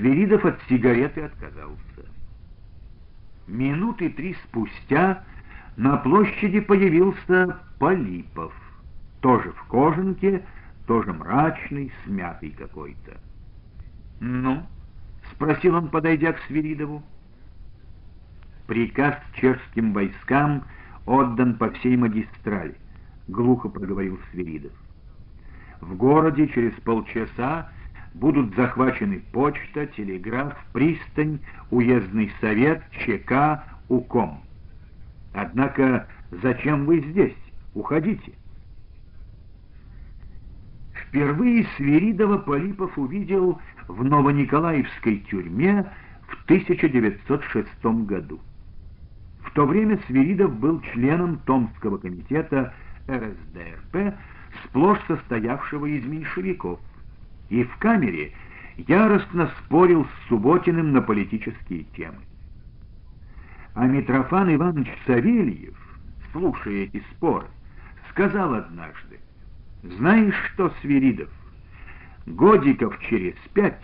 Свиридов от сигареты отказался. Минуты три спустя на площади появился Полипов, тоже в кожанке, тоже мрачный, смятый какой-то. «Ну?» — спросил он, подойдя к Свиридову. «Приказ чешским войскам отдан по всей магистрали», — глухо проговорил Свиридов. «В городе через полчаса будут захвачены почта, телеграф, пристань, уездный совет, ЧК, УКОМ. Однако зачем вы здесь? Уходите». Впервые Свиридова Полипов увидел в Новониколаевской тюрьме в 1906 году. В то время Свиридов был членом Томского комитета РСДРП, сплошь состоявшего из меньшевиков, и в камере яростно спорил с Субботиным на политические темы. А Митрофан Иванович Савельев, слушая эти споры, сказал однажды, «Знаешь что, Свиридов, годиков через пять,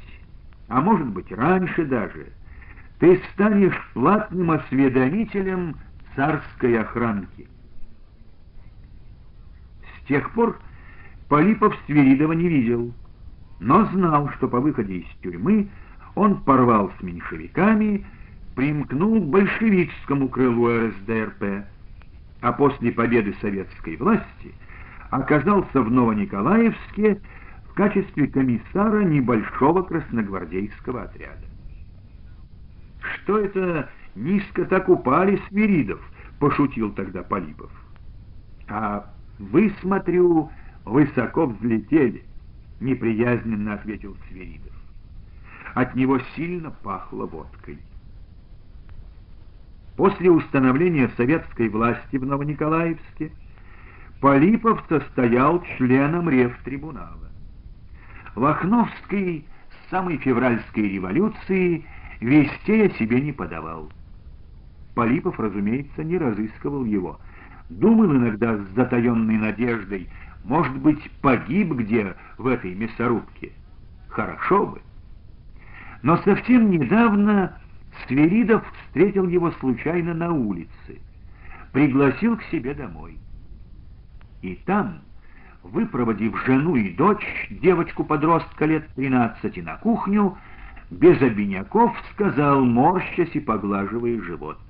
а может быть раньше даже, ты станешь платным осведомителем царской охранки. С тех пор Полипов Свиридова не видел, но знал, что по выходе из тюрьмы он порвал с меньшевиками, примкнул к большевистскому крылу РСДРП, а после победы советской власти оказался в Новониколаевске качестве комиссара небольшого красногвардейского отряда. «Что это низко так упали Свиридов?» — пошутил тогда Полипов. «А вы, смотрю, высоко взлетели», — неприязненно ответил Свиридов. От него сильно пахло водкой. После установления советской власти в Новониколаевске Полипов состоял членом Ревтрибунала. Лохновский с самой февральской революции вестей о себе не подавал. Полипов, разумеется, не разыскивал его. Думал иногда с затаенной надеждой, может быть, погиб где в этой мясорубке. Хорошо бы. Но совсем недавно Свиридов встретил его случайно на улице, пригласил к себе домой. И там выпроводив жену и дочь, девочку-подростка лет тринадцати, на кухню, без обиняков сказал, морщась и поглаживая живот.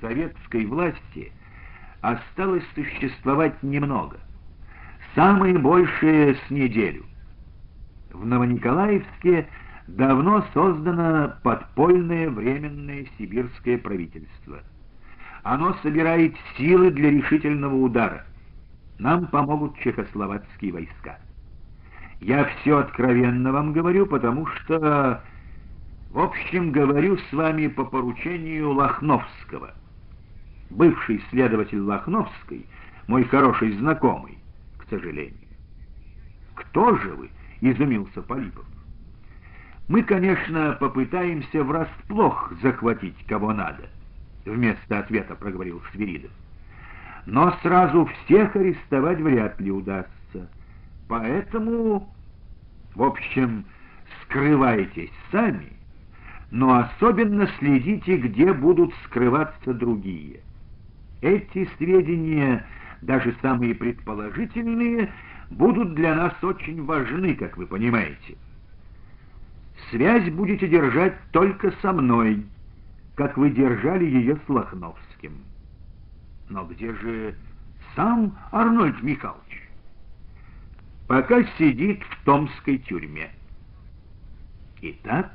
Советской власти осталось существовать немного, самое большее с неделю. В Новониколаевске давно создано подпольное временное сибирское правительство. Оно собирает силы для решительного удара. Нам помогут чехословацкие войска. Я все откровенно вам говорю, потому что, в общем, говорю с вами по поручению Лохновского. Бывший следователь Лохновской, мой хороший знакомый, к сожалению. «Кто же вы?» — изумился Полипов. «Мы, конечно, попытаемся врасплох захватить кого надо», — вместо ответа проговорил Свиридов но сразу всех арестовать вряд ли удастся. Поэтому, в общем, скрывайтесь сами, но особенно следите, где будут скрываться другие. Эти сведения, даже самые предположительные, будут для нас очень важны, как вы понимаете. Связь будете держать только со мной, как вы держали ее с Лохновским. Но где же сам Арнольд Михайлович? Пока сидит в Томской тюрьме. Итак,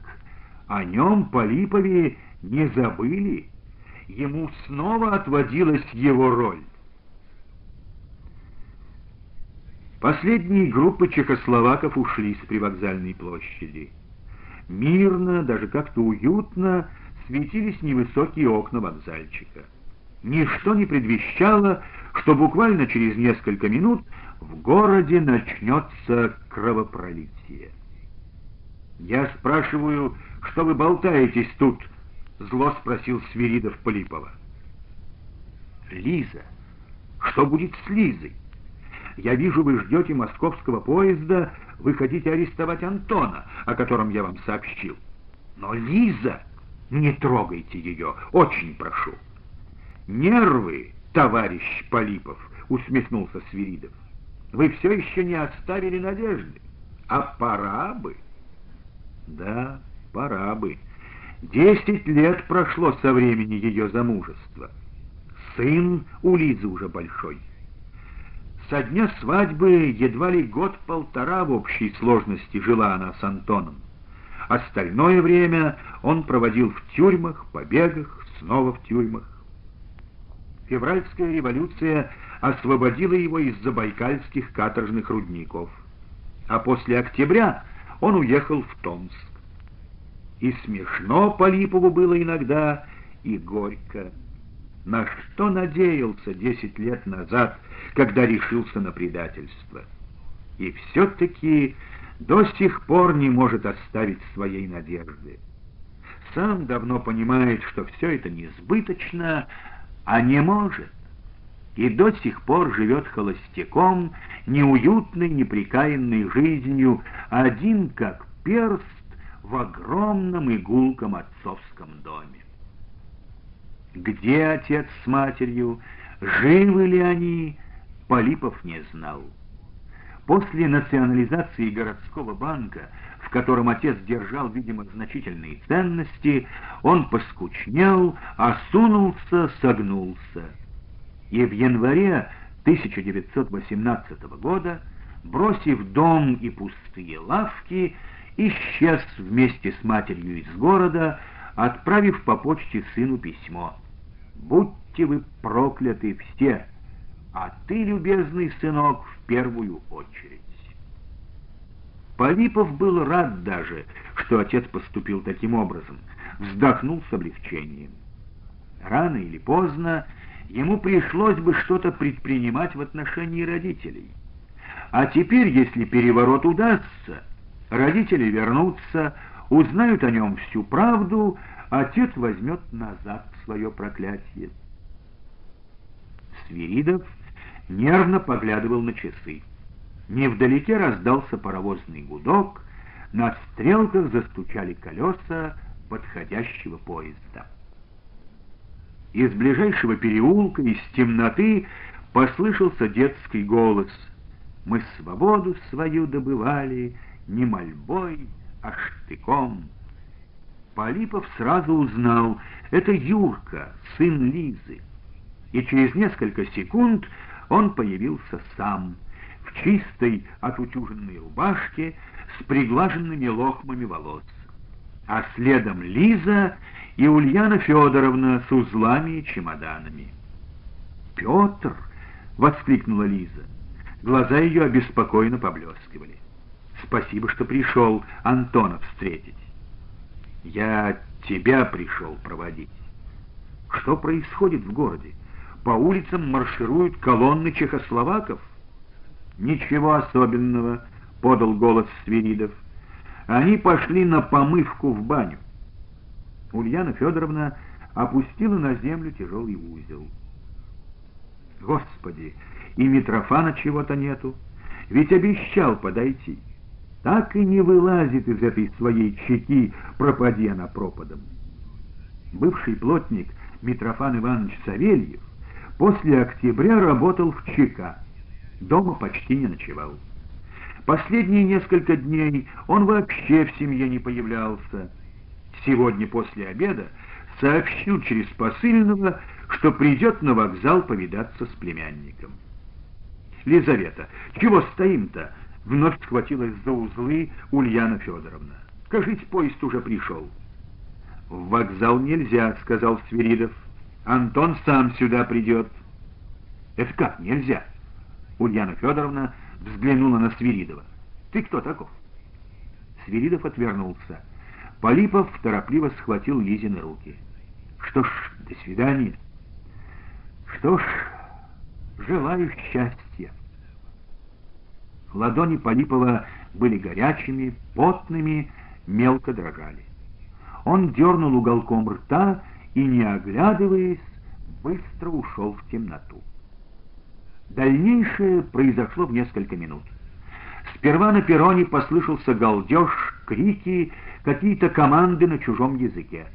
о нем Полипове не забыли. Ему снова отводилась его роль. Последние группы чехословаков ушли с привокзальной площади. Мирно, даже как-то уютно светились невысокие окна вокзальчика. Ничто не предвещало, что буквально через несколько минут в городе начнется кровопролитие. «Я спрашиваю, что вы болтаетесь тут?» — зло спросил Свиридов Полипова. «Лиза. Что будет с Лизой? Я вижу, вы ждете московского поезда, вы хотите арестовать Антона, о котором я вам сообщил. Но Лиза, не трогайте ее, очень прошу. Нервы, товарищ Полипов, усмехнулся Свиридов. Вы все еще не оставили надежды, а пора бы. Да, пора бы. Десять лет прошло со времени ее замужества. Сын у Лизы уже большой. Со дня свадьбы едва ли год-полтора в общей сложности жила она с Антоном. Остальное время он проводил в тюрьмах, побегах, снова в тюрьмах. Февральская революция освободила его из забайкальских каторжных рудников. А после октября он уехал в Томск. И смешно Полипову было иногда, и горько. На что надеялся десять лет назад, когда решился на предательство? И все-таки до сих пор не может оставить своей надежды. Сам давно понимает, что все это несбыточно, а не может. И до сих пор живет холостяком, неуютной, неприкаянной жизнью, один как перст в огромном игулком отцовском доме. Где отец с матерью, живы ли они, Полипов не знал. После национализации городского банка, в котором отец держал, видимо, значительные ценности, он поскучнел, осунулся, согнулся. И в январе 1918 года, бросив дом и пустые лавки, исчез вместе с матерью из города, отправив по почте сыну письмо — будьте вы прокляты все, а ты, любезный сынок, в первую очередь. Полипов был рад даже, что отец поступил таким образом, вздохнул с облегчением. Рано или поздно ему пришлось бы что-то предпринимать в отношении родителей. А теперь, если переворот удастся, родители вернутся, узнают о нем всю правду, отец возьмет назад свое проклятие. Свиридов нервно поглядывал на часы. Невдалеке раздался паровозный гудок, на стрелках застучали колеса подходящего поезда. Из ближайшего переулка, из темноты послышался детский голос. «Мы свободу свою добывали не мольбой, а штыком». Полипов сразу узнал, это Юрка, сын Лизы. И через несколько секунд он появился сам, в чистой отутюженной рубашке с приглаженными лохмами волос. А следом Лиза и Ульяна Федоровна с узлами и чемоданами. «Петр!» — воскликнула Лиза. Глаза ее обеспокоенно поблескивали. «Спасибо, что пришел Антона встретить». Я тебя пришел проводить. Что происходит в городе? По улицам маршируют колонны чехословаков? Ничего особенного, подал голос Свиридов. Они пошли на помывку в баню. Ульяна Федоровна опустила на землю тяжелый узел. Господи, и Митрофана чего-то нету, ведь обещал подойти так и не вылазит из этой своей чеки, пропади она пропадом. Бывший плотник Митрофан Иванович Савельев после октября работал в ЧК, дома почти не ночевал. Последние несколько дней он вообще в семье не появлялся. Сегодня после обеда сообщил через посыльного, что придет на вокзал повидаться с племянником. «Лизавета, чего стоим-то?» Вновь схватилась за узлы Ульяна Федоровна. «Скажите, поезд уже пришел». «В вокзал нельзя», — сказал Свиридов. «Антон сам сюда придет». «Это как нельзя?» Ульяна Федоровна взглянула на Свиридова. «Ты кто таков?» Свиридов отвернулся. Полипов торопливо схватил Лизины руки. «Что ж, до свидания». «Что ж, желаю счастья». Ладони Полипова были горячими, потными, мелко дрожали. Он дернул уголком рта и, не оглядываясь, быстро ушел в темноту. Дальнейшее произошло в несколько минут. Сперва на перроне послышался галдеж, крики, какие-то команды на чужом языке.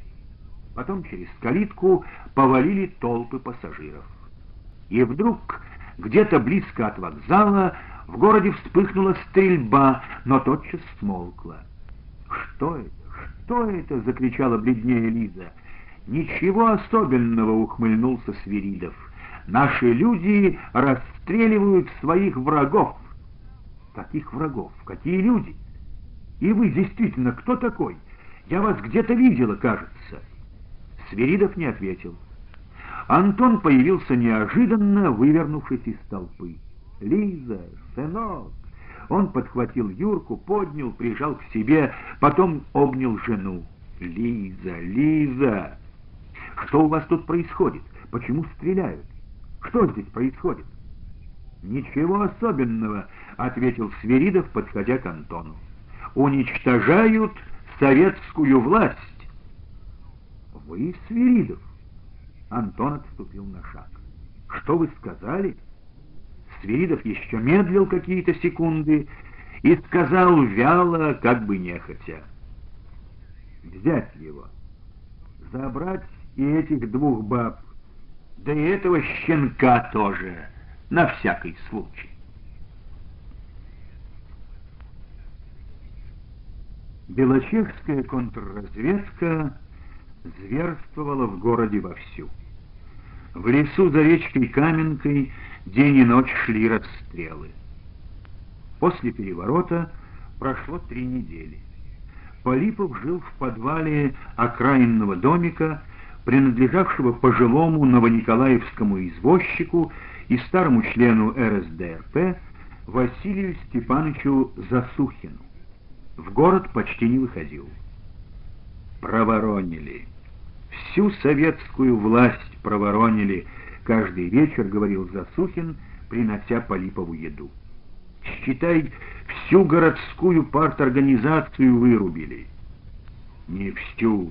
Потом через калитку повалили толпы пассажиров. И вдруг, где-то близко от вокзала, в городе вспыхнула стрельба, но тотчас смолкла. «Что это? Что это?» — закричала бледнее Лиза. «Ничего особенного!» — ухмыльнулся Свиридов. «Наши люди расстреливают своих врагов!» «Каких врагов? Какие люди? И вы действительно кто такой? Я вас где-то видела, кажется». Свиридов не ответил. Антон появился неожиданно, вывернувшись из толпы. «Лиза, сынок!» Он подхватил Юрку, поднял, прижал к себе, потом обнял жену. «Лиза, Лиза! Что у вас тут происходит? Почему стреляют? Что здесь происходит?» «Ничего особенного», — ответил Свиридов, подходя к Антону. «Уничтожают советскую власть». «Вы, Свиридов?» Антон отступил на шаг. «Что вы сказали?» Свиридов еще медлил какие-то секунды и сказал вяло, как бы нехотя. «Взять его, забрать и этих двух баб, да и этого щенка тоже, на всякий случай». Белочехская контрразведка зверствовала в городе вовсю. В лесу за речкой Каменкой день и ночь шли расстрелы. После переворота прошло три недели. Полипов жил в подвале окраинного домика, принадлежавшего пожилому новониколаевскому извозчику и старому члену РСДРП Василию Степановичу Засухину. В город почти не выходил. Проворонили. Всю советскую власть проворонили, каждый вечер говорил Засухин, принося Полипову еду. Считай, всю городскую парторганизацию вырубили. Не всю.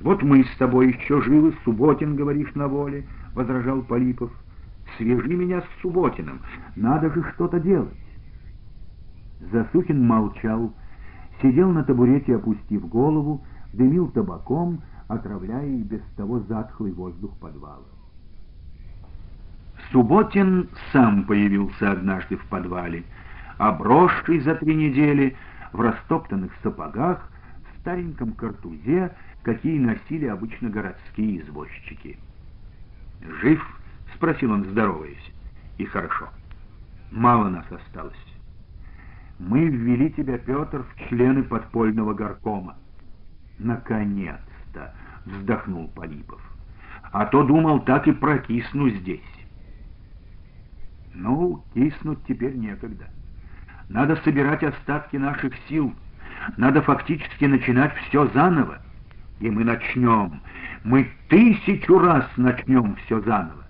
Вот мы с тобой еще живы, Субботин, говоришь, на воле, — возражал Полипов. Свяжи меня с Субботиным, надо же что-то делать. Засухин молчал, сидел на табурете, опустив голову, дымил табаком, отравляя и без того затхлый воздух подвала. Субботин сам появился однажды в подвале, обросший за три недели, в растоптанных сапогах, в стареньком картузе, какие носили обычно городские извозчики. «Жив?» — спросил он, здороваясь. «И хорошо. Мало нас осталось. Мы ввели тебя, Петр, в члены подпольного горкома. Наконец-то!» — вздохнул Полипов. «А то думал, так и прокисну здесь». «Ну, киснуть теперь некогда. Надо собирать остатки наших сил. Надо фактически начинать все заново. И мы начнем. Мы тысячу раз начнем все заново.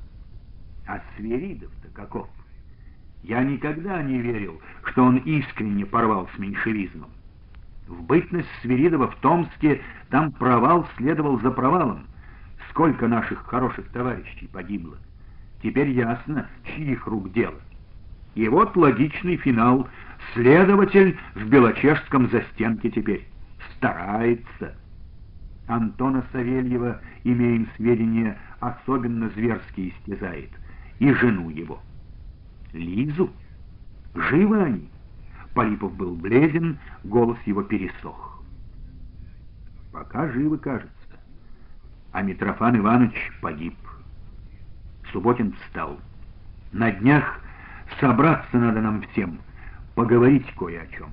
А Сверидов-то каков? Я никогда не верил, что он искренне порвал с меньшевизмом. В бытность Свиридова в Томске там провал следовал за провалом. Сколько наших хороших товарищей погибло. Теперь ясно, чьих рук дело. И вот логичный финал. Следователь в Белочешском застенке теперь. Старается. Антона Савельева, имеем сведения, особенно зверски истязает. И жену его. Лизу? Живы они? Полипов был бледен, голос его пересох. Пока живы, кажется. А Митрофан Иванович погиб. Субботин встал. На днях собраться надо нам всем, поговорить кое о чем.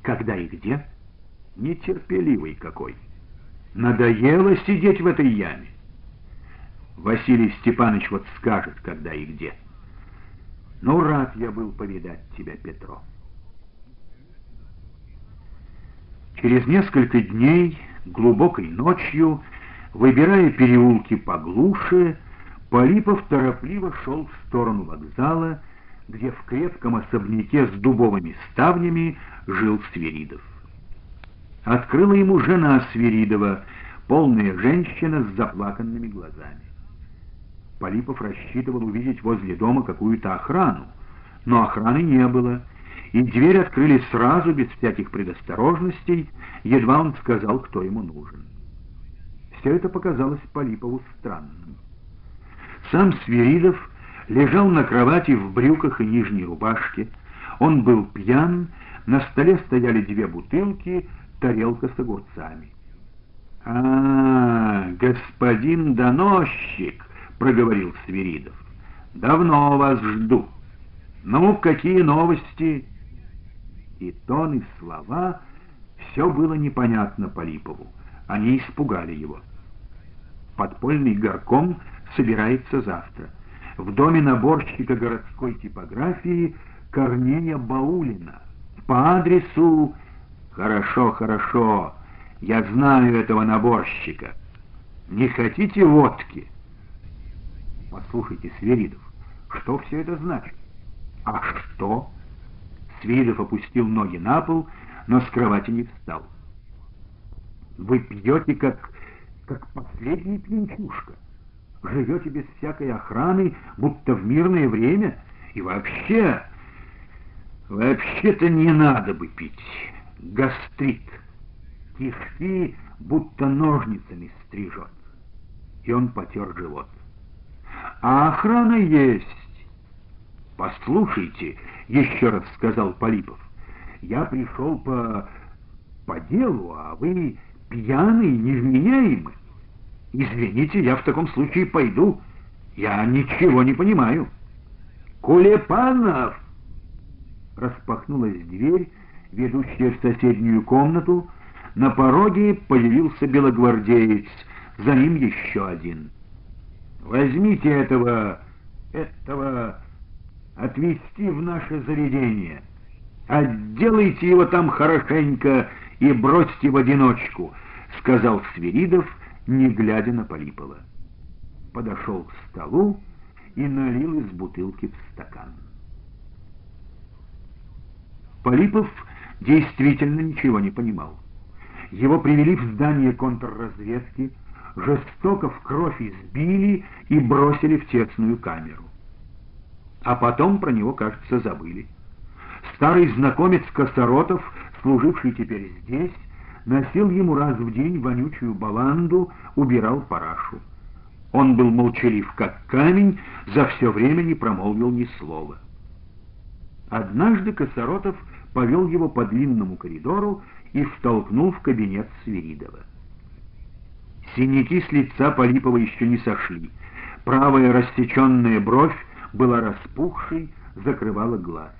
Когда и где? Нетерпеливый какой. Надоело сидеть в этой яме. Василий Степанович вот скажет, когда и где. Ну, рад я был повидать тебя, Петров. Через несколько дней, глубокой ночью, выбирая переулки поглуше, Полипов торопливо шел в сторону вокзала, где в крепком особняке с дубовыми ставнями жил Свиридов. Открыла ему жена Свиридова, полная женщина с заплаканными глазами. Полипов рассчитывал увидеть возле дома какую-то охрану, но охраны не было, и дверь открыли сразу, без всяких предосторожностей, едва он сказал, кто ему нужен. Все это показалось Полипову странным. Сам Свиридов лежал на кровати в брюках и нижней рубашке. Он был пьян, на столе стояли две бутылки, тарелка с огурцами. «А, господин доносчик!» — проговорил Свиридов. «Давно вас жду. Ну, какие новости?» И тон, и слова — все было непонятно Полипову. Они испугали его. Подпольный горком собирается завтра. В доме наборщика городской типографии Корнея Баулина. По адресу... Хорошо, хорошо. Я знаю этого наборщика. Не хотите водки? Послушайте, Сверидов, что все это значит? А что? Свиридов опустил ноги на пол, но с кровати не встал. Вы пьете, как, как последний пьянчушка. Живете без всякой охраны, будто в мирное время. И вообще, вообще-то не надо бы пить. Гастрит кишки будто ножницами стрижет. И он потер живот. А охрана есть. Послушайте, еще раз сказал Полипов, я пришел по, по делу, а вы пьяный, невменяемый. Извините, я в таком случае пойду. Я ничего не понимаю. Кулепанов! Распахнулась дверь, ведущая в соседнюю комнату, на пороге появился белогвардеец, за ним еще один. «Возьмите этого, этого, отвезти в наше заведение. Отделайте его там хорошенько и бросьте в одиночку», — сказал Свиридов, не глядя на Полипова. Подошел к столу и налил из бутылки в стакан. Полипов действительно ничего не понимал. Его привели в здание контрразведки, жестоко в кровь избили и бросили в тесную камеру. А потом про него, кажется, забыли. Старый знакомец Косоротов, служивший теперь здесь, носил ему раз в день вонючую баланду, убирал парашу. Он был молчалив, как камень, за все время не промолвил ни слова. Однажды Косоротов повел его по длинному коридору и втолкнул в кабинет Свиридова. Синяки с лица Полипова еще не сошли. Правая рассеченная бровь была распухшей, закрывала глаз.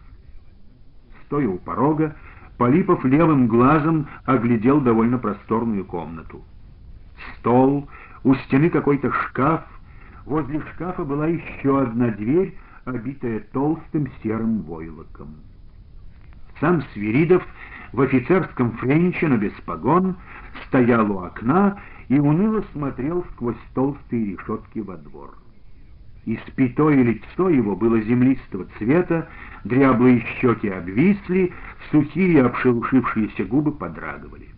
Стоя у порога, Полипов левым глазом оглядел довольно просторную комнату. Стол, у стены какой-то шкаф, возле шкафа была еще одна дверь, обитая толстым серым войлоком. Сам Свиридов в офицерском френче, но без погон, стоял у окна и уныло смотрел сквозь толстые решетки во двор. Испитое лицо его было землистого цвета, дряблые щеки обвисли, сухие обшелушившиеся губы подрагивали.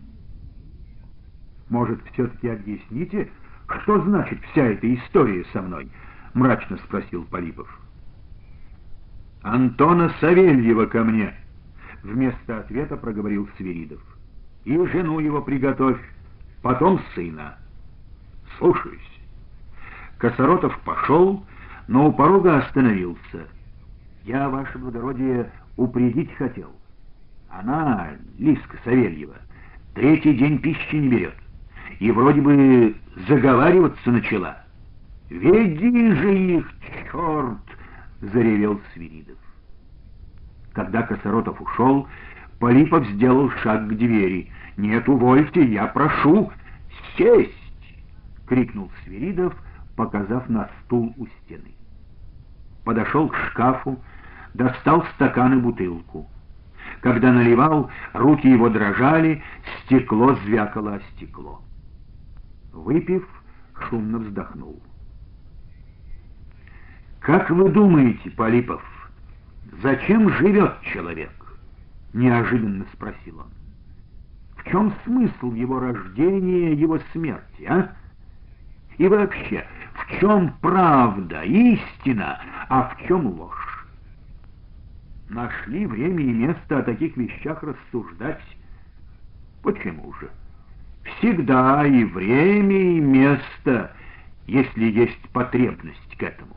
«Может, все-таки объясните, что значит вся эта история со мной?» — мрачно спросил Полипов. «Антона Савельева ко мне!» Вместо ответа проговорил Свиридов. И жену его приготовь, потом сына. Слушаюсь. Косоротов пошел, но у порога остановился. Я, ваше благородие, упредить хотел. Она, Лиска Савельева, третий день пищи не берет. И вроде бы заговариваться начала. «Веди же их, черт!» — заревел Свиридов. Когда Косоротов ушел, Полипов сделал шаг к двери. «Нет, увольте, я прошу сесть!» — крикнул Свиридов, показав на стул у стены. Подошел к шкафу, достал стакан и бутылку. Когда наливал, руки его дрожали, стекло звякало о стекло. Выпив, шумно вздохнул. «Как вы думаете, Полипов?» «Зачем живет человек?» — неожиданно спросил он. «В чем смысл его рождения, его смерти, а? И вообще, в чем правда, истина, а в чем ложь. Нашли время и место о таких вещах рассуждать. Почему же? Всегда и время, и место, если есть потребность к этому.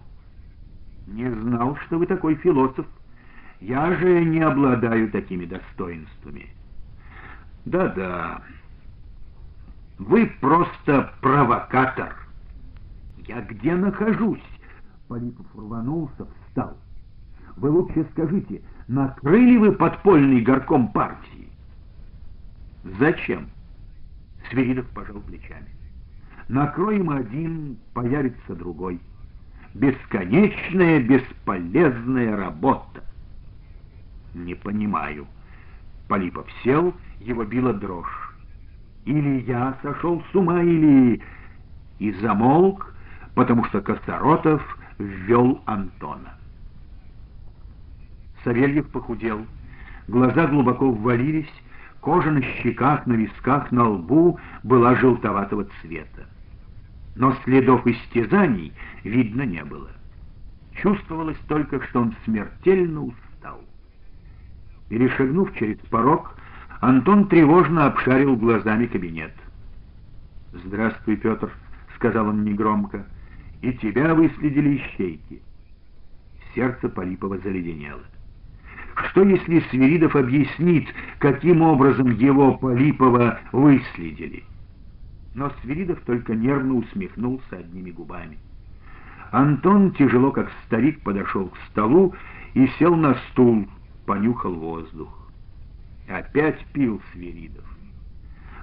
Не знал, что вы такой философ. Я же не обладаю такими достоинствами. Да-да. Вы просто провокатор. Я где нахожусь? Полипов рванулся, встал. Вы лучше скажите, накрыли вы подпольный горком партии? Зачем? Свиридов пожал плечами. Накроем один, появится другой. Бесконечная, бесполезная работа. Не понимаю. Полипов сел, его била дрожь. Или я сошел с ума, или... И замолк, потому что Косоротов ввел Антона. Савельев похудел, глаза глубоко ввалились, кожа на щеках, на висках, на лбу была желтоватого цвета. Но следов истязаний видно не было. Чувствовалось только, что он смертельно устал. Перешагнув через порог, Антон тревожно обшарил глазами кабинет. «Здравствуй, Петр», — сказал он негромко, — «и тебя выследили ищейки». Сердце Полипова заледенело. Что если Свиридов объяснит, каким образом его Полипова выследили? Но Свиридов только нервно усмехнулся одними губами. Антон, тяжело как старик, подошел к столу и сел на стул, понюхал воздух. Опять пил Свиридов.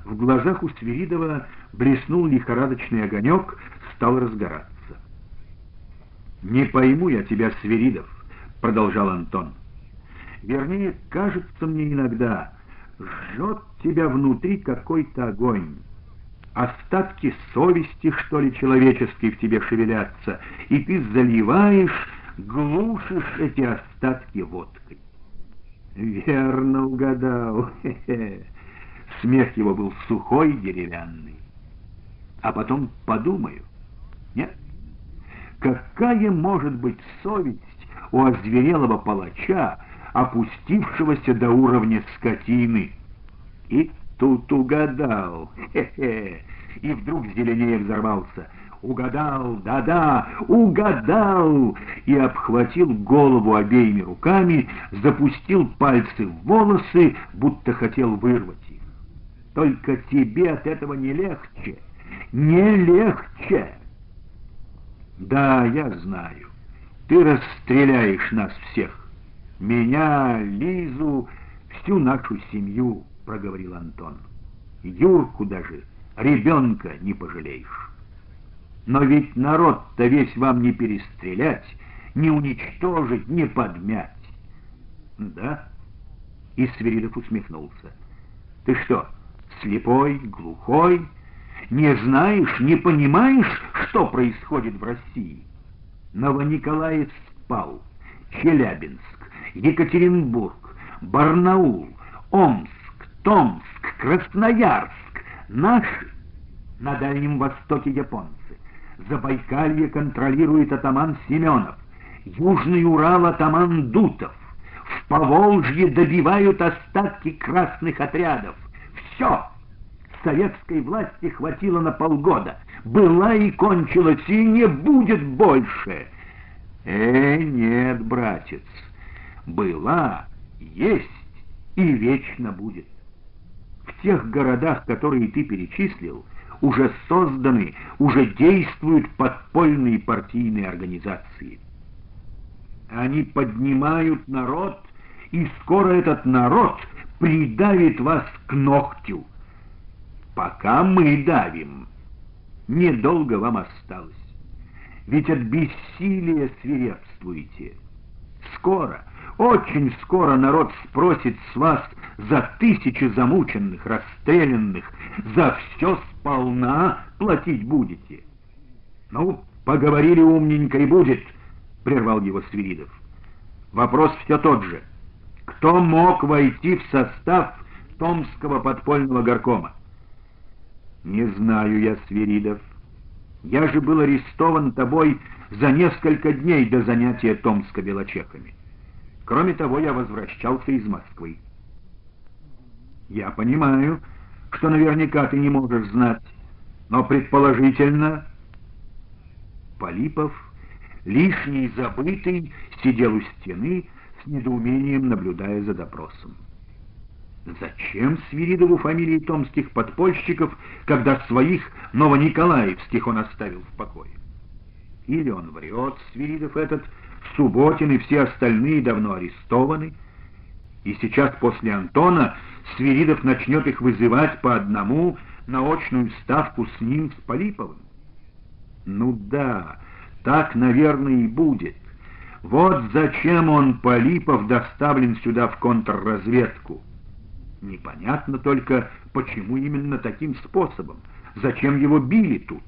В глазах у Свиридова блеснул лихорадочный огонек, стал разгораться. «Не пойму я тебя, Свиридов», — продолжал Антон. «Вернее, кажется мне иногда, жжет тебя внутри какой-то огонь. Остатки совести, что ли, человеческой в тебе шевелятся, и ты заливаешь, глушишь эти остатки водкой. Верно угадал. Хе -хе. Смех его был сухой, деревянный. А потом подумаю. Нет. Какая может быть совесть у озверелого палача, опустившегося до уровня скотины? И тут угадал. Хе-хе. И вдруг зеленее взорвался — Угадал, да-да, угадал! И обхватил голову обеими руками, запустил пальцы в волосы, будто хотел вырвать их. Только тебе от этого не легче, не легче. Да, я знаю, ты расстреляешь нас всех. Меня, Лизу, всю нашу семью, проговорил Антон. Юрку даже, ребенка не пожалеешь. Но ведь народ-то весь вам не перестрелять, не уничтожить, не подмять. Да? И Свиридов усмехнулся. Ты что, слепой, глухой? Не знаешь, не понимаешь, что происходит в России? Новониколаев спал, Челябинск, Екатеринбург, Барнаул, Омск, Томск, Красноярск, наши, на Дальнем Востоке японцы. Забайкалье контролирует атаман Семенов, Южный Урал атаман Дутов, в Поволжье добивают остатки красных отрядов. Все! Советской власти хватило на полгода. Была и кончилась, и не будет больше. Э, нет, братец, была, есть и вечно будет. В тех городах, которые ты перечислил, уже созданы, уже действуют подпольные партийные организации. Они поднимают народ, и скоро этот народ придавит вас к ногтю. Пока мы давим, недолго вам осталось. Ведь от бессилия свирепствуете. Скоро, очень скоро народ спросит с вас за тысячи замученных, расстрелянных, за все сполна платить будете. Ну, поговорили умненько и будет, прервал его Свиридов. Вопрос все тот же. Кто мог войти в состав Томского подпольного горкома? Не знаю я, Свиридов. Я же был арестован тобой за несколько дней до занятия Томска белочеками. Кроме того, я возвращался из Москвы. Я понимаю, что наверняка ты не можешь знать, но предположительно... Полипов, лишний забытый, сидел у стены, с недоумением наблюдая за допросом. Зачем Свиридову фамилии томских подпольщиков, когда своих новониколаевских он оставил в покое? Или он врет, Свиридов этот, Субботин и все остальные давно арестованы, и сейчас после Антона Свиридов начнет их вызывать по одному на очную ставку с ним, с Полиповым? Ну да, так, наверное, и будет. Вот зачем он, Полипов, доставлен сюда в контрразведку. Непонятно только, почему именно таким способом, зачем его били тут.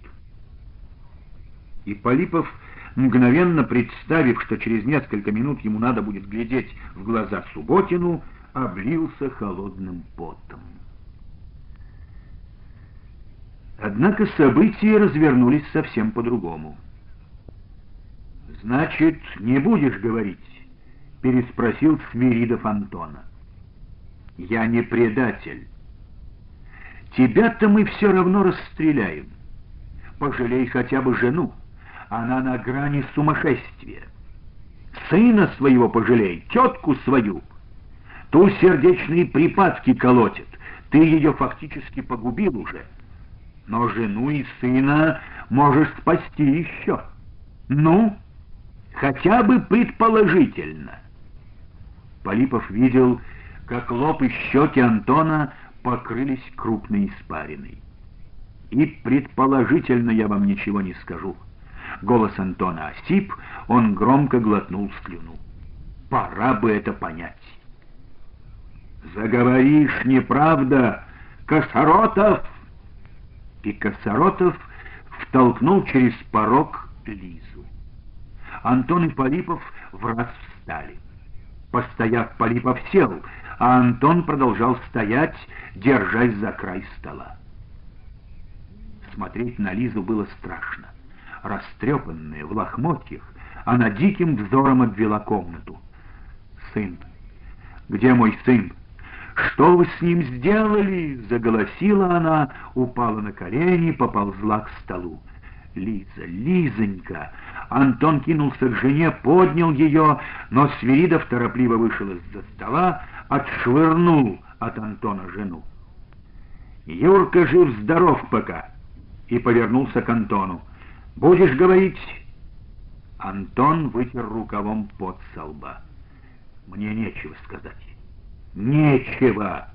И Полипов, мгновенно представив, что через несколько минут ему надо будет глядеть в глаза Субботину, облился холодным потом. Однако события развернулись совсем по-другому. «Значит, не будешь говорить?» — переспросил Смиридов Антона. «Я не предатель. Тебя-то мы все равно расстреляем. Пожалей хотя бы жену. Она на грани сумасшествия. Сына своего пожалей, тетку свою. Ту сердечные припадки колотит. Ты ее фактически погубил уже. Но жену и сына можешь спасти еще. Ну, хотя бы предположительно. Полипов видел, как лоб и щеки Антона покрылись крупной испариной. И предположительно я вам ничего не скажу. Голос Антона осип, он громко глотнул слюну. Пора бы это понять. «Заговоришь, неправда, Косоротов!» И Косоротов втолкнул через порог Лизу. Антон и Полипов в раз встали. Постояв, Полипов сел, а Антон продолжал стоять, держась за край стола. Смотреть на Лизу было страшно. Растрепанная, в лохмотьях, она диким взором обвела комнату. «Сын! Где мой сын? Что вы с ним сделали?» Заголосила она, упала на колени, поползла к столу. Лиза, Лизонька! Антон кинулся к жене, поднял ее, но Свиридов торопливо вышел из-за стола, отшвырнул от Антона жену. «Юрка жив-здоров пока!» И повернулся к Антону. «Будешь говорить?» Антон вытер рукавом под со лба. «Мне нечего сказать». «Нечего!»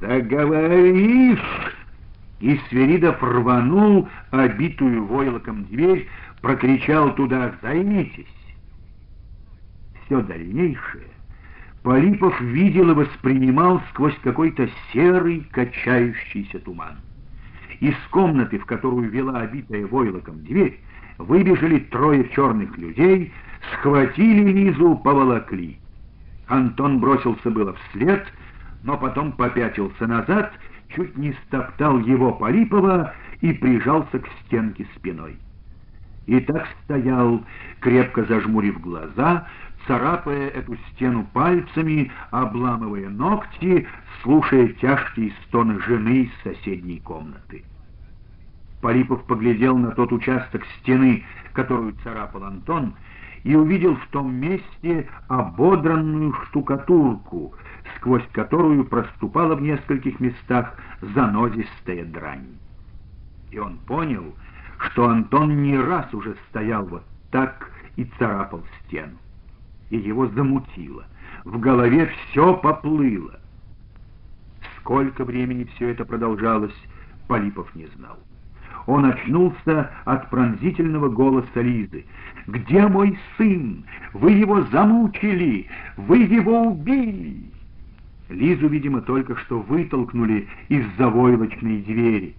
«Заговоришь!» И Сверидов рванул обитую войлоком дверь, прокричал туда «Займитесь!». Все дальнейшее Полипов видел и воспринимал сквозь какой-то серый качающийся туман. Из комнаты, в которую вела обитая войлоком дверь, выбежали трое черных людей, схватили Лизу, поволокли. Антон бросился было вслед, но потом попятился назад чуть не стоптал его Полипова и прижался к стенке спиной. И так стоял, крепко зажмурив глаза, царапая эту стену пальцами, обламывая ногти, слушая тяжкие стоны жены из соседней комнаты. Полипов поглядел на тот участок стены, которую царапал Антон, и увидел в том месте ободранную штукатурку, сквозь которую проступала в нескольких местах занозистая дрань. И он понял, что Антон не раз уже стоял вот так и царапал стену. И его замутило, в голове все поплыло. Сколько времени все это продолжалось, Полипов не знал. Он очнулся от пронзительного голоса Лизы. «Где мой сын? Вы его замучили! Вы его убили!» Лизу, видимо, только что вытолкнули из-за войлочной двери.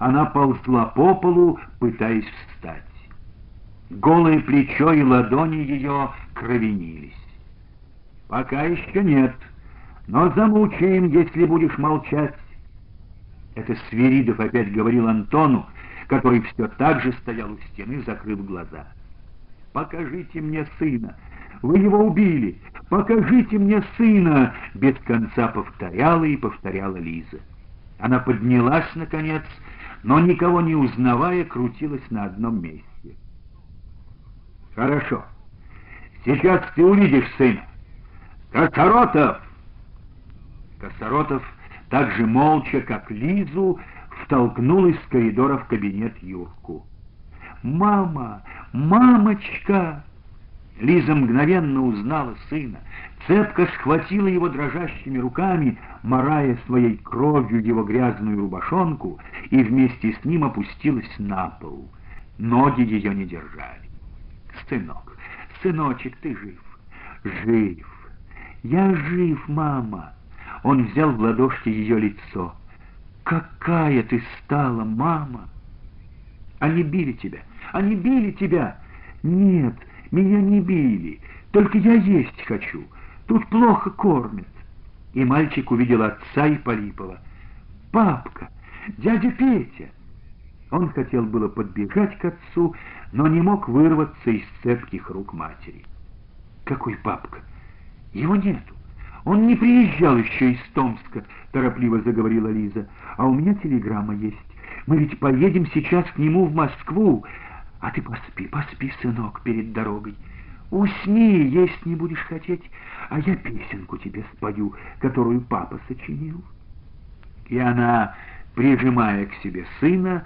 Она ползла по полу, пытаясь встать. Голое плечо и ладони ее кровенились. «Пока еще нет, но замучаем, если будешь молчать». Это Свиридов опять говорил Антону, который все так же стоял у стены, закрыв глаза. «Покажите мне сына! Вы его убили! Покажите мне сына!» Без конца повторяла и повторяла Лиза. Она поднялась, наконец, но, никого не узнавая, крутилась на одном месте. «Хорошо. Сейчас ты увидишь сына. Косоротов!» Косоротов так же молча, как Лизу, втолкнул из коридора в кабинет Юрку. «Мама! Мамочка!» Лиза мгновенно узнала сына, цепко схватила его дрожащими руками, морая своей кровью его грязную рубашонку, и вместе с ним опустилась на пол. Ноги ее не держали. «Сынок, сыночек, ты жив?» «Жив! Я жив, мама!» Он взял в ладошки ее лицо. «Какая ты стала, мама!» «Они били тебя! Они били тебя!» «Нет, меня не били, только я есть хочу. Тут плохо кормят». И мальчик увидел отца и Полипова. «Папка! Дядя Петя!» Он хотел было подбежать к отцу, но не мог вырваться из цепких рук матери. «Какой папка? Его нету. Он не приезжал еще из Томска», — торопливо заговорила Лиза. «А у меня телеграмма есть. Мы ведь поедем сейчас к нему в Москву. А ты поспи, поспи, сынок, перед дорогой. Усни, есть не будешь хотеть, а я песенку тебе спою, которую папа сочинил». И она, прижимая к себе сына,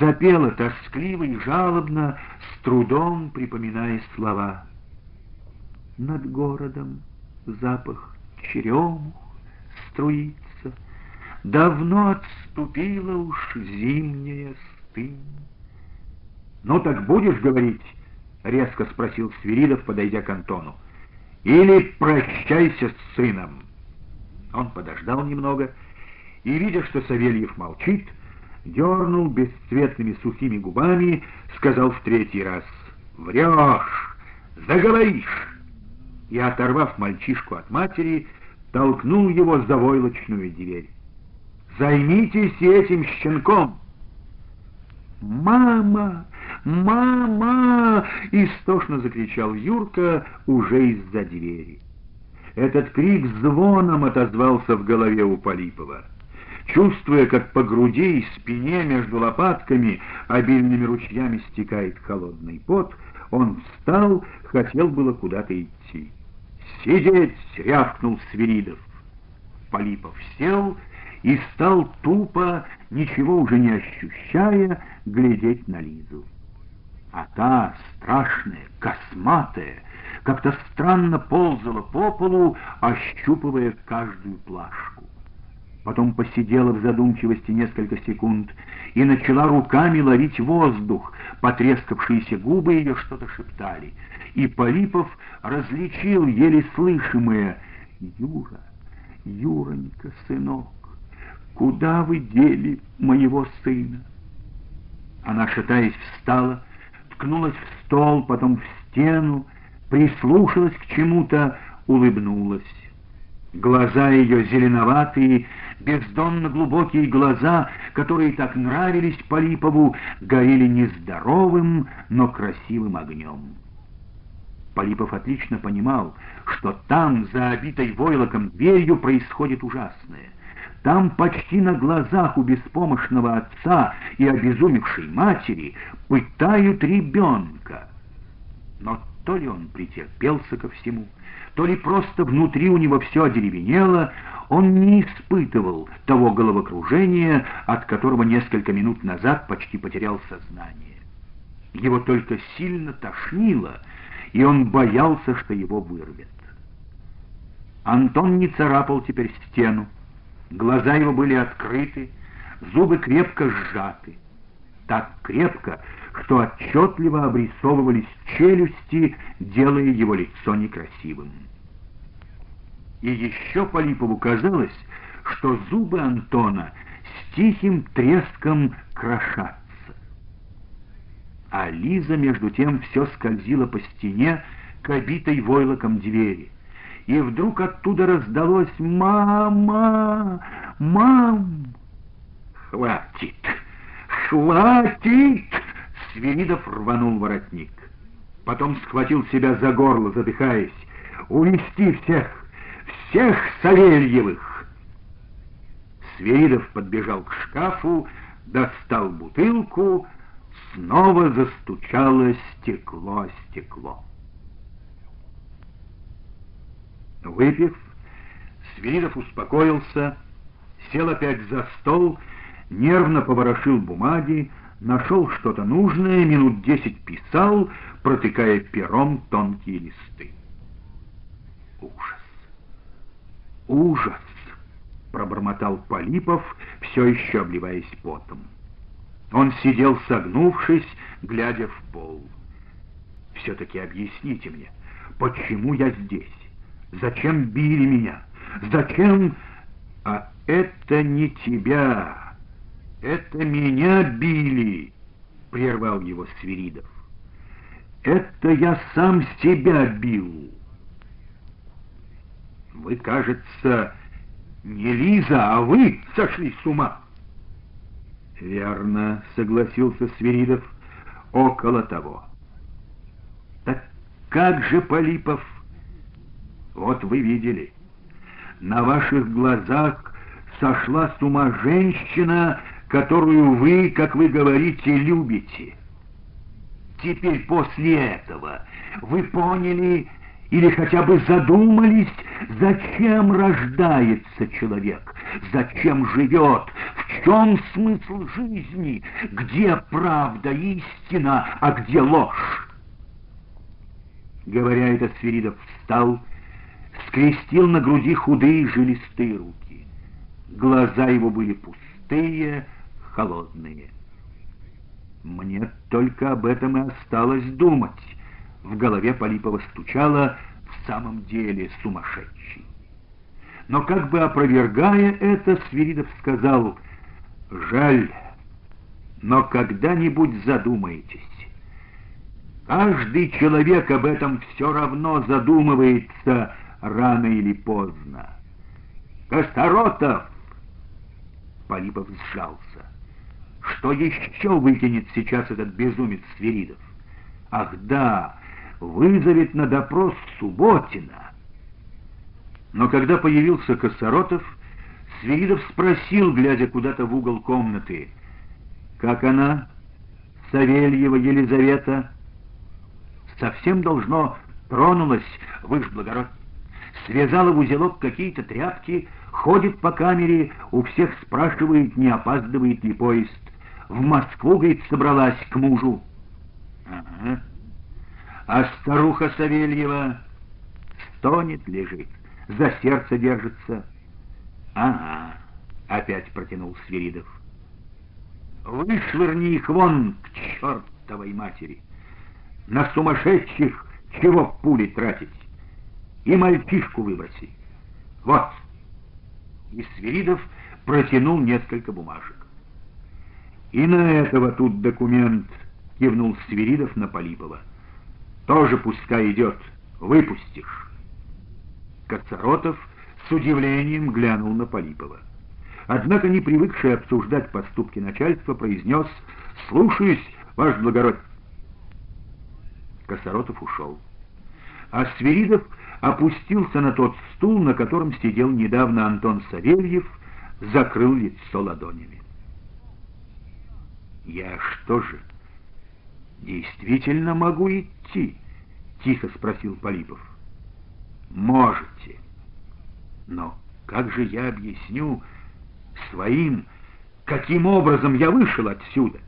запела тоскливо и жалобно, с трудом припоминая слова. Над городом запах черемух струится, Давно отступила уж зимняя стынь. «Ну так будешь говорить?» — резко спросил Свиридов, подойдя к Антону. «Или прощайся с сыном». Он подождал немного и, видя, что Савельев молчит, дернул бесцветными сухими губами, сказал в третий раз «Врешь! Заговоришь!» И, оторвав мальчишку от матери, толкнул его за войлочную дверь. «Займитесь этим щенком!» «Мама! Мама!» — истошно закричал Юрка уже из-за двери. Этот крик звоном отозвался в голове у Полипова. Чувствуя, как по груди и спине между лопатками обильными ручьями стекает холодный пот, он встал, хотел было куда-то идти. «Сидеть!» — рявкнул Свиридов. Полипов сел и стал тупо, ничего уже не ощущая, глядеть на Лизу. А та, страшная, косматая, как-то странно ползала по полу, ощупывая каждую плашку потом посидела в задумчивости несколько секунд и начала руками ловить воздух. Потрескавшиеся губы ее что-то шептали. И Полипов различил еле слышимое «Юра, Юронька, сынок, куда вы дели моего сына?» Она, шатаясь, встала, ткнулась в стол, потом в стену, прислушалась к чему-то, улыбнулась. Глаза ее зеленоватые, бездонно глубокие глаза, которые так нравились Полипову, горели нездоровым, но красивым огнем. Полипов отлично понимал, что там, за обитой войлоком дверью, происходит ужасное. Там почти на глазах у беспомощного отца и обезумевшей матери пытают ребенка. Но то ли он претерпелся ко всему, то ли просто внутри у него все одеревенело, он не испытывал того головокружения, от которого несколько минут назад почти потерял сознание. Его только сильно тошнило, и он боялся, что его вырвет. Антон не царапал теперь стену, глаза его были открыты, зубы крепко сжаты. Так крепко, что отчетливо обрисовывались челюсти, делая его лицо некрасивым. И еще Полипову казалось, что зубы Антона с тихим треском крошатся. А Лиза, между тем, все скользила по стене к обитой войлоком двери. И вдруг оттуда раздалось «Мама! Мам!» «Хватит! Хватит! Свиридов рванул воротник. Потом схватил себя за горло, задыхаясь. Унести всех, всех Савельевых! Свиридов подбежал к шкафу, достал бутылку, снова застучало стекло стекло. Выпив, Свиридов успокоился, сел опять за стол, нервно поворошил бумаги, нашел что-то нужное, минут десять писал, протыкая пером тонкие листы. Ужас! Ужас! пробормотал Полипов, все еще обливаясь потом. Он сидел согнувшись, глядя в пол. «Все-таки объясните мне, почему я здесь? Зачем били меня? Зачем...» «А это не тебя, это меня били!» — прервал его Свиридов. «Это я сам себя бил!» «Вы, кажется, не Лиза, а вы сошли с ума!» «Верно», — согласился Свиридов, — «около того». «Так как же, Полипов?» «Вот вы видели, на ваших глазах сошла с ума женщина, которую вы, как вы говорите, любите. Теперь после этого вы поняли или хотя бы задумались, зачем рождается человек, зачем живет, в чем смысл жизни, где правда, истина, а где ложь. Говоря это, Свиридов встал, скрестил на груди худые жилистые руки. Глаза его были пустые, холодные. Мне только об этом и осталось думать. В голове Полипова стучало «в самом деле сумасшедший». Но как бы опровергая это, Свиридов сказал «Жаль, но когда-нибудь задумаетесь. Каждый человек об этом все равно задумывается рано или поздно. Косторотов!» Полипов сжался. Что еще выкинет сейчас этот безумец Свиридов? Ах да, вызовет на допрос Субботина. Но когда появился Косоротов, Свиридов спросил, глядя куда-то в угол комнаты, «Как она, Савельева Елизавета?» «Совсем должно тронулась, вы ж благород. Связала в узелок какие-то тряпки, ходит по камере, у всех спрашивает, не опаздывает ли поезд. В Москву, говорит, собралась к мужу». «Ага». А старуха Савельева стонет, лежит, за сердце держится. Ага, опять протянул Свиридов. Вышвырни их вон к чертовой матери. На сумасшедших чего пули тратить? И мальчишку выброси. Вот. И Свиридов протянул несколько бумажек. И на этого тут документ, кивнул Свиридов на Полипова. Тоже пускай идет, выпустишь. Коцаротов с удивлением глянул на Полипова. Однако, не привыкший обсуждать поступки начальства, произнес «Слушаюсь, ваш благородие». Косоротов ушел. А Свиридов опустился на тот стул, на котором сидел недавно Антон Савельев, закрыл лицо ладонями. «Я что же, действительно могу идти?» — тихо спросил Полипов. «Можете. Но как же я объясню своим, каким образом я вышел отсюда?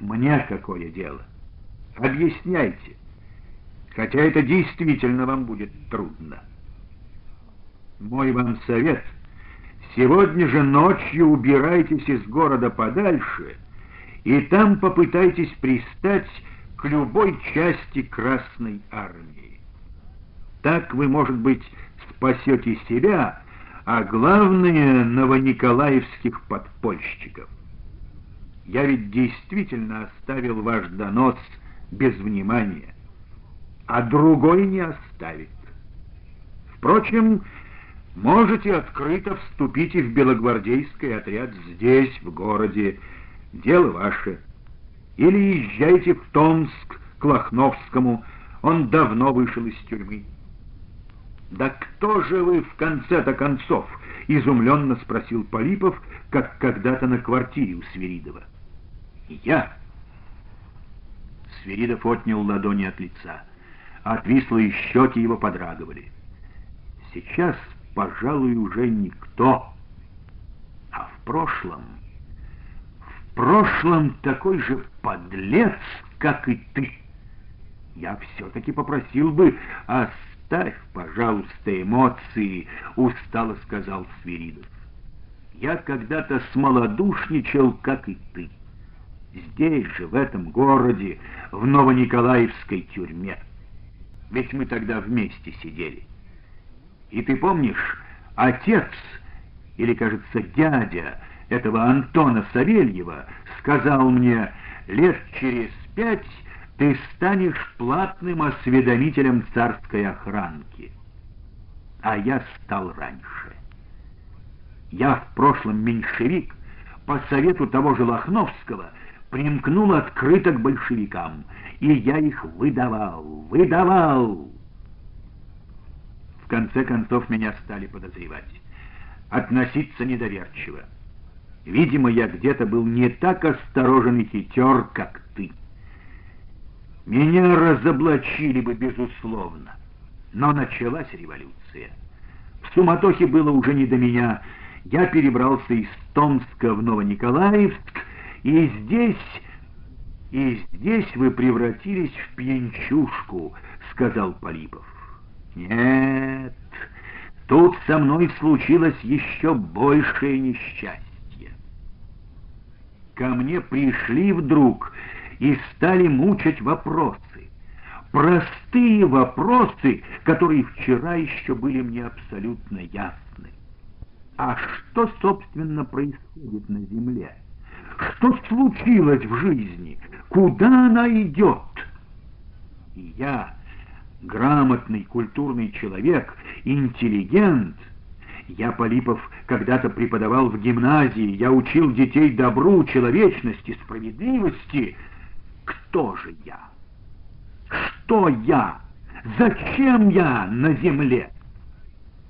Мне какое дело? Объясняйте, хотя это действительно вам будет трудно. Мой вам совет — сегодня же ночью убирайтесь из города подальше — и там попытайтесь пристать к любой части Красной Армии. Так вы, может быть, спасете себя, а главное — новониколаевских подпольщиков. Я ведь действительно оставил ваш донос без внимания, а другой не оставит. Впрочем, можете открыто вступить и в белогвардейский отряд здесь, в городе, дело ваше. Или езжайте в Томск к Лохновскому, он давно вышел из тюрьмы. «Да кто же вы в конце-то концов?» — изумленно спросил Полипов, как когда-то на квартире у Свиридова. «Я!» Свиридов отнял ладони от лица. Отвислые щеки его подрагивали. Сейчас, пожалуй, уже никто. А в прошлом... Прошлом такой же подлец, как и ты. Я все-таки попросил бы, оставь, пожалуйста, эмоции, устало сказал Свиридов. Я когда-то смолодушничал, как и ты. Здесь же, в этом городе, в Новониколаевской тюрьме. Ведь мы тогда вместе сидели. И ты помнишь, отец, или, кажется, дядя этого Антона Савельева сказал мне, лет через пять ты станешь платным осведомителем царской охранки. А я стал раньше. Я в прошлом меньшевик, по совету того же Лохновского, примкнул открыто к большевикам, и я их выдавал, выдавал. В конце концов меня стали подозревать, относиться недоверчиво. Видимо, я где-то был не так осторожен и хитер, как ты. Меня разоблачили бы, безусловно. Но началась революция. В суматохе было уже не до меня. Я перебрался из Томска в Новониколаевск, и здесь... «И здесь вы превратились в пьянчушку», — сказал Полипов. «Нет, тут со мной случилось еще большее несчастье. Ко мне пришли вдруг и стали мучать вопросы. Простые вопросы, которые вчера еще были мне абсолютно ясны. А что, собственно, происходит на земле? Что случилось в жизни? Куда она идет? И я, грамотный, культурный человек, интеллигент, я, Полипов, когда-то преподавал в гимназии, я учил детей добру, человечности, справедливости — кто же я? Что я? Зачем я на земле?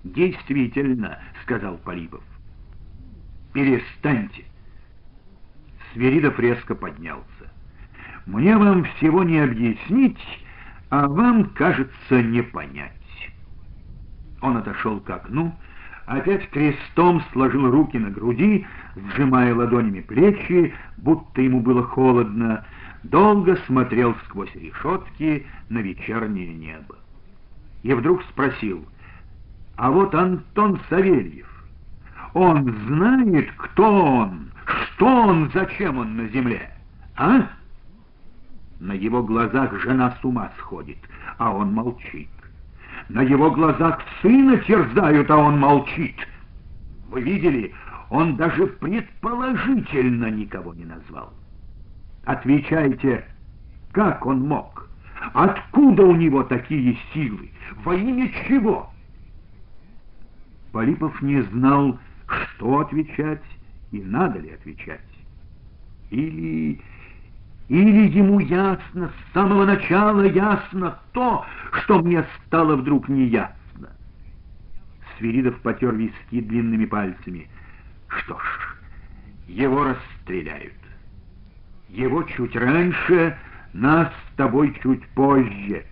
Действительно, сказал Полипов. Перестаньте. Сверидов резко поднялся. Мне вам всего не объяснить, а вам, кажется, не понять. Он отошел к окну, опять крестом сложил руки на груди, сжимая ладонями плечи, будто ему было холодно, долго смотрел сквозь решетки на вечернее небо. И вдруг спросил, а вот Антон Савельев, он знает, кто он, что он, зачем он на земле, а? На его глазах жена с ума сходит, а он молчит. На его глазах сына терзают, а он молчит. Вы видели, он даже предположительно никого не назвал. Отвечайте, как он мог? Откуда у него такие силы? Во имя чего? Полипов не знал, что отвечать и надо ли отвечать. Или... Или ему ясно, с самого начала ясно то, что мне стало вдруг неясно. Свиридов потер виски длинными пальцами. Что ж, его расстреляют. Его чуть раньше, нас с тобой чуть позже.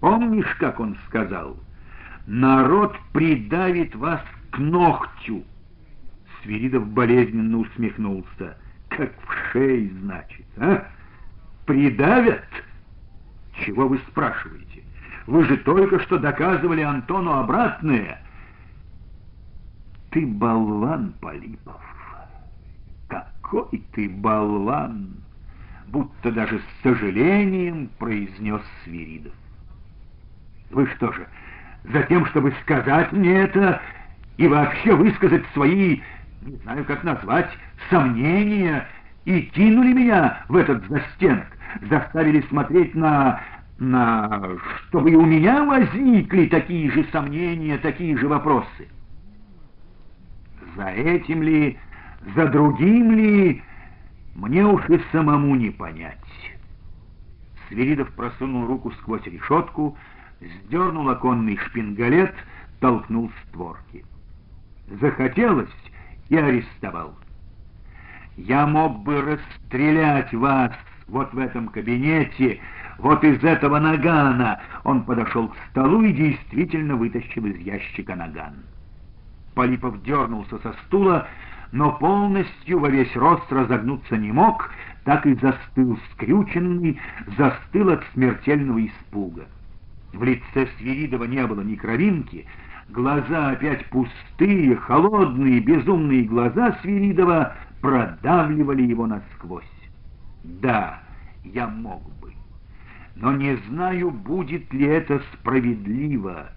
Помнишь, как он сказал? Народ придавит вас к ногтю. Свиридов болезненно усмехнулся. Как в шее, значит, а? Придавят? Чего вы спрашиваете? Вы же только что доказывали Антону обратное. Ты болван, Полипов. «Какой ты болван!» Будто даже с сожалением произнес Свиридов. «Вы что же, за тем, чтобы сказать мне это и вообще высказать свои, не знаю, как назвать, сомнения, и кинули меня в этот застенок, заставили смотреть на... на... чтобы и у меня возникли такие же сомнения, такие же вопросы?» За этим ли за другим ли Мне уж и самому не понять. Свиридов просунул руку сквозь решетку, сдернул оконный шпингалет, толкнул створки. Захотелось и арестовал. Я мог бы расстрелять вас вот в этом кабинете, вот из этого нагана. Он подошел к столу и действительно вытащил из ящика наган. Полипов дернулся со стула, но полностью во весь рост разогнуться не мог, так и застыл скрюченный, застыл от смертельного испуга. В лице Свиридова не было ни кровинки, глаза опять пустые, холодные, безумные глаза Свиридова продавливали его насквозь. Да, я мог бы, но не знаю, будет ли это справедливо,